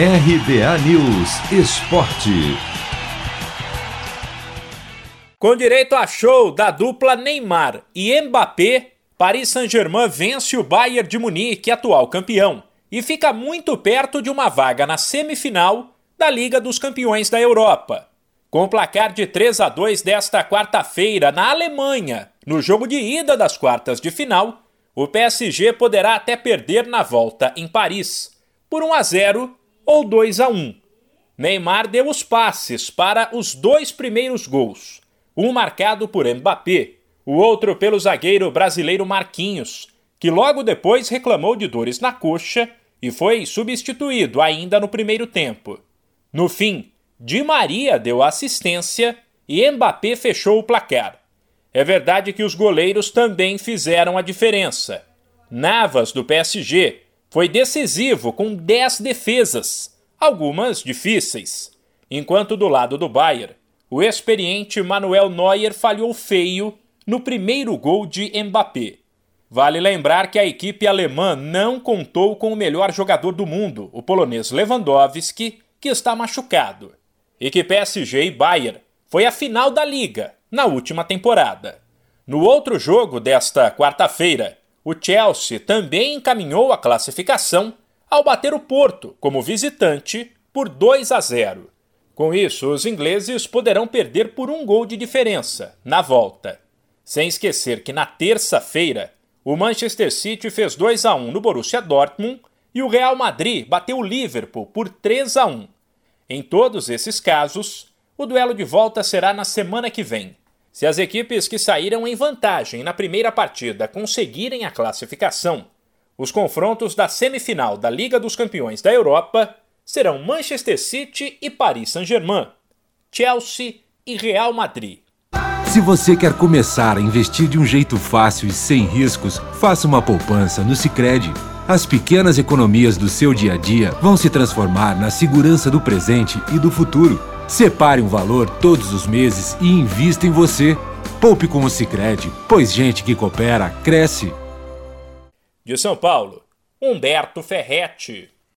RBA News Esporte. Com direito a show da dupla Neymar e Mbappé, Paris Saint-Germain vence o Bayern de Munique, atual campeão, e fica muito perto de uma vaga na semifinal da Liga dos Campeões da Europa. Com o placar de 3 a 2 desta quarta-feira na Alemanha, no jogo de ida das quartas de final, o PSG poderá até perder na volta em Paris por 1 a 0 ou 2 a 1. Neymar deu os passes para os dois primeiros gols, um marcado por Mbappé, o outro pelo zagueiro brasileiro Marquinhos, que logo depois reclamou de dores na coxa e foi substituído ainda no primeiro tempo. No fim, Di Maria deu assistência e Mbappé fechou o placar. É verdade que os goleiros também fizeram a diferença. Navas, do PSG, foi decisivo com 10 defesas, algumas difíceis, enquanto do lado do Bayern, o experiente Manuel Neuer falhou feio no primeiro gol de Mbappé. Vale lembrar que a equipe alemã não contou com o melhor jogador do mundo, o polonês Lewandowski, que está machucado, e que PSG e Bayern foi a final da liga na última temporada. No outro jogo desta quarta-feira, o Chelsea também encaminhou a classificação ao bater o Porto como visitante por 2 a 0. Com isso, os ingleses poderão perder por um gol de diferença na volta. Sem esquecer que na terça-feira, o Manchester City fez 2 a 1 no Borussia Dortmund e o Real Madrid bateu o Liverpool por 3 a 1. Em todos esses casos, o duelo de volta será na semana que vem. Se as equipes que saíram em vantagem na primeira partida conseguirem a classificação, os confrontos da semifinal da Liga dos Campeões da Europa serão Manchester City e Paris Saint-Germain, Chelsea e Real Madrid. Se você quer começar a investir de um jeito fácil e sem riscos, faça uma poupança no Sicredi. As pequenas economias do seu dia a dia vão se transformar na segurança do presente e do futuro. Separe um valor todos os meses e invista em você. Poupe com o Sicredi, pois gente que coopera cresce. De São Paulo, Humberto Ferretti.